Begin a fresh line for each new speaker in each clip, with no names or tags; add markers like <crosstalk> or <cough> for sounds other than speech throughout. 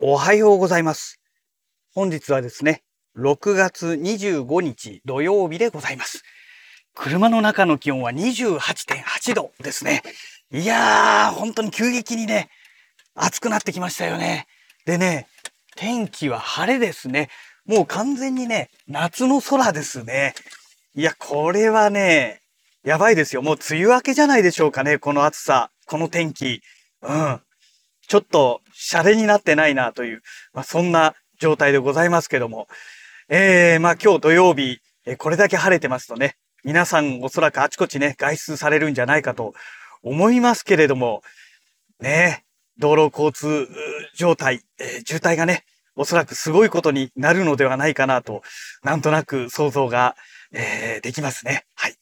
おはようございます。本日はですね、6月25日土曜日でございます。車の中の気温は28.8度ですね。いやー、本当に急激にね、暑くなってきましたよね。でね、天気は晴れですね。もう完全にね、夏の空ですね。いや、これはね、やばいですよ。もう梅雨明けじゃないでしょうかね。この暑さ、この天気。うん。ちょっと、シャレになってないなという、まあ、そんな状態でございますけども。えー、まあ今日土曜日、えこれだけ晴れてますとね、皆さんおそらくあちこちね、外出されるんじゃないかと思いますけれども、ね、道路交通状態、えー渋滞がね、おそらくすごいことになるのではないかなと、なんとなく想像が、えーできますね。はい。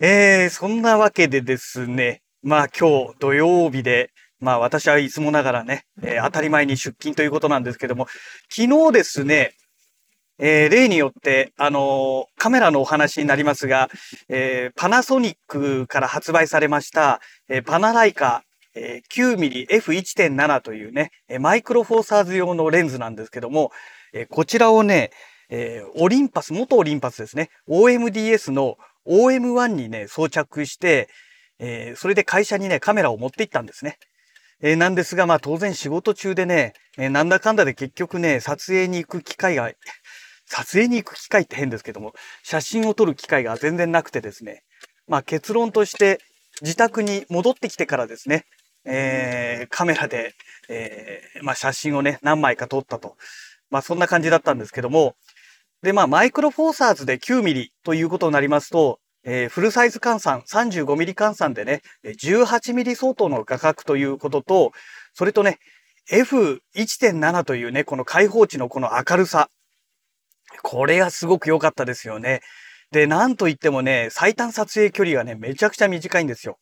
えー、そんなわけでですね、まあ今日土曜日で、まあ私はいつもながらね、えー当たり前に出勤ということなんですけども、昨日ですね、えー例によって、あのーカメラのお話になりますが、えーパナソニックから発売されました、えーパナライカ、えー 9mmF1.7 というね、マイクロフォーサーズ用のレンズなんですけども、えーこちらをね、えーオリンパス、元オリンパスですね、OMDS の OM1 にね、装着して、えーそれで会社にね、カメラを持って行ったんですね。えーなんですが、まあ当然仕事中でね、えーなんだかんだで結局ね、撮影に行く機会が、撮影に行く機会って変ですけども、写真を撮る機会が全然なくてですね、まあ結論として自宅に戻ってきてからですね、えーカメラで、えーまあ写真をね、何枚か撮ったと。まあそんな感じだったんですけども、で、まあマイクロフォーサーズで9ミリということになりますと、えーフルサイズ換算、35ミリ換算でね、18ミリ相当の画角ということと、それとね、F1.7 というね、この開放値のこの明るさ。これがすごく良かったですよね。で、なんといってもね、最短撮影距離がね、めちゃくちゃ短いんですよ。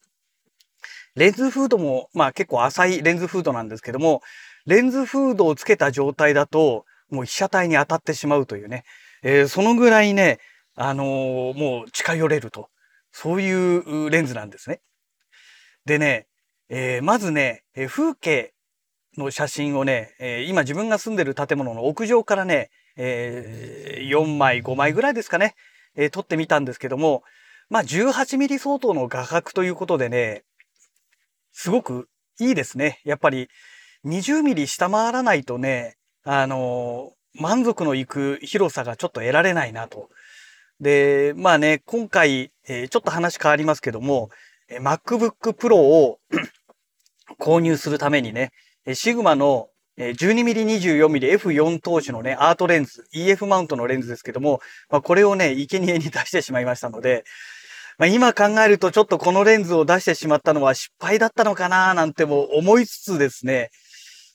レンズフードも、まあ結構浅いレンズフードなんですけども、レンズフードをつけた状態だと、もう被写体に当たってしまうというね、えーそのぐらいね、あのーもう近寄れると。そういうレンズなんですね。でね、えーまずね、え風景の写真をね、え今自分が住んでる建物の屋上からね、えー4枚、5枚ぐらいですかね、えー撮ってみたんですけども、まあ18ミリ相当の画角ということでね、すごくいいですね。やっぱり20ミリ下回らないとね、あのー満足のいく広さがちょっと得られないなと。で、まあね、今回、えーちょっと話変わりますけども、えー MacBook Pro を <clears throat> 購入するためにね、シグマの 12mm24mm F4 投資のね、アートレンズ、EF マウントのレンズですけども、まあ、これをね、生贄に出してしまいましたので、まあ、今考えるとちょっとこのレンズを出してしまったのは失敗だったのかななんても思いつつですね、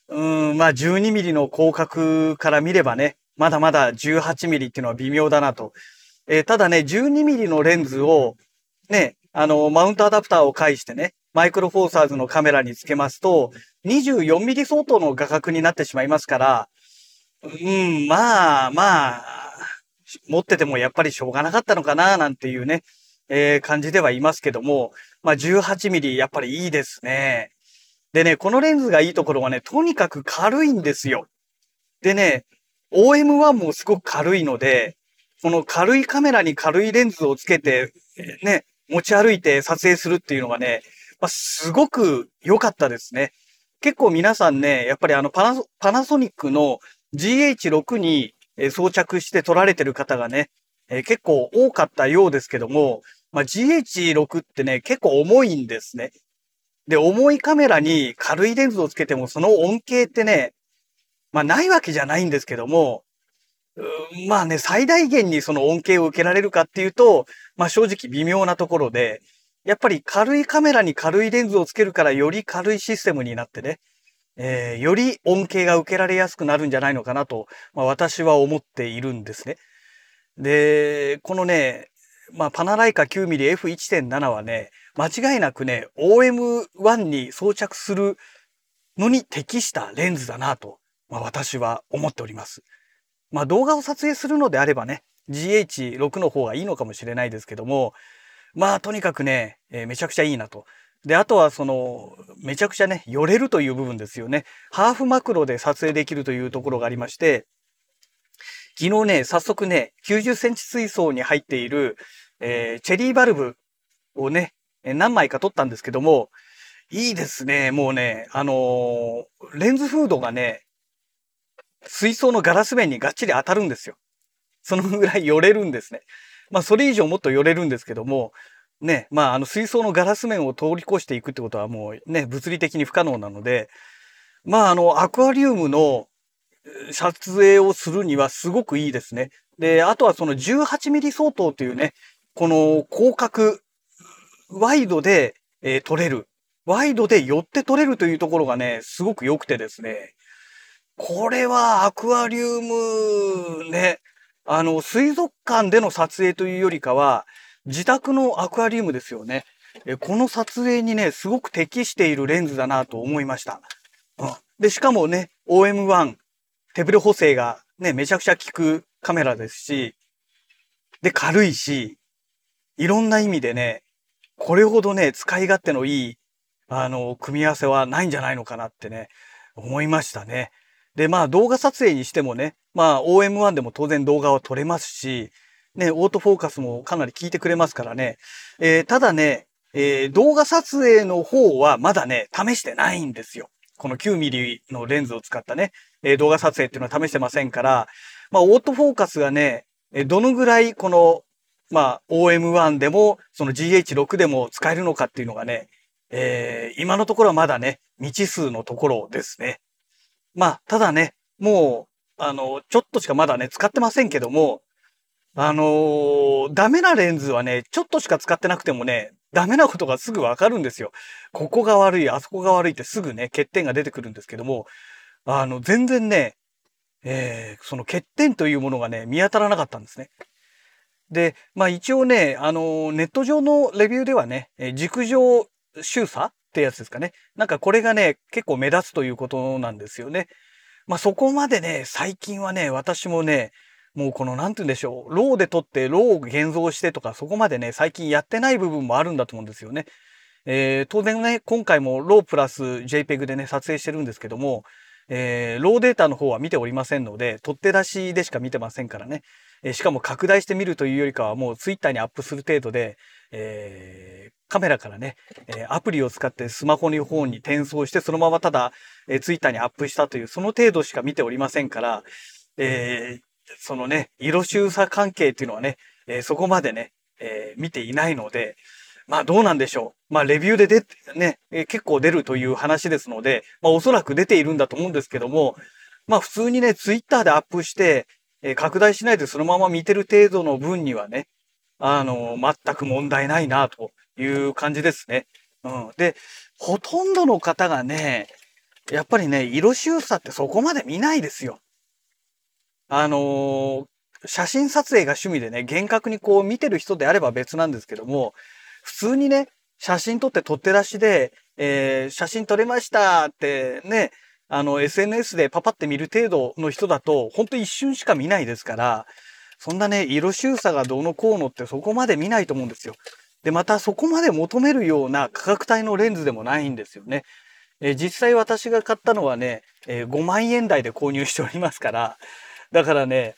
うん、まあ 12mm の広角から見ればね、まだまだ 18mm っていうのは微妙だなと。えーただね、12mm のレンズをね、あの、マウントアダプターを介してね、マイクロフォーサーズのカメラにつけますと、24ミリ相当の画角になってしまいますから、うん、まあまあ、持っててもやっぱりしょうがなかったのかな、なんていうね、えー感じではいますけども、まあ18ミリやっぱりいいですね。でね、このレンズがいいところはね、とにかく軽いんですよ。でね、OM1 もすごく軽いので、この軽いカメラに軽いレンズをつけて、ね、持ち歩いて撮影するっていうのがね、まあ、すごく良かったですね。結構皆さんね、やっぱりあのパナソパナソニックの GH6 に装着して撮られてる方がね、え結構多かったようですけども、まあ、GH6 ってね、結構重いんですね。で、重いカメラに軽いレンズをつけても、その恩恵ってね、まあないわけじゃないんですけども、まあね、最大限にその恩恵を受けられるかっていうと、まあ正直微妙なところで、やっぱり軽いカメラに軽いレンズをつけるからより軽いシステムになってね、えーより恩恵が受けられやすくなるんじゃないのかなと、まあ私は思っているんですね。で、このね、まあパナライカ 9mmF1.7 はね、間違いなくね、OM1 に装着するのに適したレンズだなと、まあ私は思っております。まあ動画を撮影するのであればね、GH6 の方がいいのかもしれないですけども、まあとにかくね、えーめちゃくちゃいいなと。で、あとはその、めちゃくちゃね、寄れるという部分ですよね。ハーフマクロで撮影できるというところがありまして、昨日ね、早速ね、90センチ水槽に入っている、えー、チェリーバルブをね、何枚か撮ったんですけども、いいですね。もうね、あのー、レンズフードがね、水槽のガラス面にがっちり当たるんですよ。そのぐらい寄れるんですね。まあ、それ以上もっと寄れるんですけども、ね、まあ、あの水槽のガラス面を通り越していくってことはもうね、物理的に不可能なので、まあ、あの、アクアリウムの撮影をするにはすごくいいですね。で、あとはその18ミリ相当というね、この広角、ワイドで、えー、撮れる。ワイドで寄って撮れるというところがね、すごく良くてですね。これはアクアリウムね、あの、水族館での撮影というよりかは、自宅のアクアリウムですよね。えこの撮影にね、すごく適しているレンズだなと思いました。うん、で、しかもね、OM1、手ブレ補正がね、めちゃくちゃ効くカメラですし、で、軽いし、いろんな意味でね、これほどね、使い勝手のいい、あの、組み合わせはないんじゃないのかなってね、思いましたね。で、まあ動画撮影にしてもね、まあ OM1 でも当然動画は撮れますし、ね、オートフォーカスもかなり効いてくれますからね。えー、ただね、えー、動画撮影の方はまだね、試してないんですよ。この 9mm のレンズを使ったね、えー、動画撮影っていうのは試してませんから、まあオートフォーカスがね、どのぐらいこの、まあ OM1 でも、その GH6 でも使えるのかっていうのがね、えー、今のところはまだね、未知数のところですね。まあ、ただね、もう、あの、ちょっとしかまだね、使ってませんけども、あのー、ダメなレンズはね、ちょっとしか使ってなくてもね、ダメなことがすぐわかるんですよ。ここが悪い、あそこが悪いってすぐね、欠点が出てくるんですけども、あの、全然ね、えー、その欠点というものがね、見当たらなかったんですね。で、まあ一応ね、あの、ネット上のレビューではねえ、軸上周差ってやつですかね。なんかこれがね、結構目立つということなんですよね。まあそこまでね、最近はね、私もね、もうこの、なんて言うんでしょう、ローで撮ってローを現像してとか、そこまでね、最近やってない部分もあるんだと思うんですよね。えー、当然ね、今回もロープラス JPEG でね、撮影してるんですけども、えー、ローデータの方は見ておりませんので、取って出しでしか見てませんからね。えー、しかも拡大してみるというよりかはもうツイッターにアップする程度で、えー、カメラからね、えアプリを使ってスマホの方に転送して、そのままただ、えツイッターにアップしたという、その程度しか見ておりませんから、えそのね、色周差関係っていうのはね、えそこまでね、え見ていないので、まあどうなんでしょう。まあレビューで出て、ね、え結構出るという話ですので、まあおそらく出ているんだと思うんですけども、まあ普通にね、ツイッターでアップして、え拡大しないでそのまま見てる程度の分にはね、あの、全く問題ないなという感じですね。うん。で、ほとんどの方がね、やっぱりね、色周差ってそこまで見ないですよ。あのー、写真撮影が趣味でね、厳格にこう見てる人であれば別なんですけども、普通にね、写真撮って撮って出しで、えー、写真撮れましたってね、あの、SNS でパパって見る程度の人だと、ほんと一瞬しか見ないですから、そんなね、色周差がどうのこうのってそこまで見ないと思うんですよ。で、またそこまで求めるような価格帯のレンズでもないんですよね。えー、実際私が買ったのはね、えー、5万円台で購入しておりますから、だからね、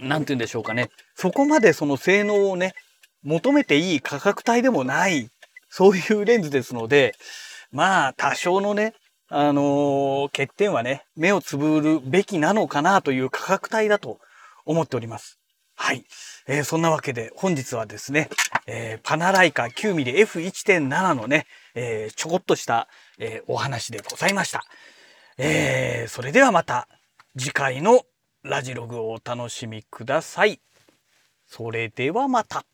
なんて言うんでしょうかね。そこまでその性能をね、求めていい価格帯でもない、そういうレンズですので、まあ、多少のね、あのー、欠点はね、目をつぶるべきなのかなという価格帯だと思っております。はい。えー、そんなわけで本日はですね、えー、パナライカ 9mmF1.7 のね、えー、ちょこっとした、えお話でございました。えそれではまた次回のラジログをお楽しみください。それではまた。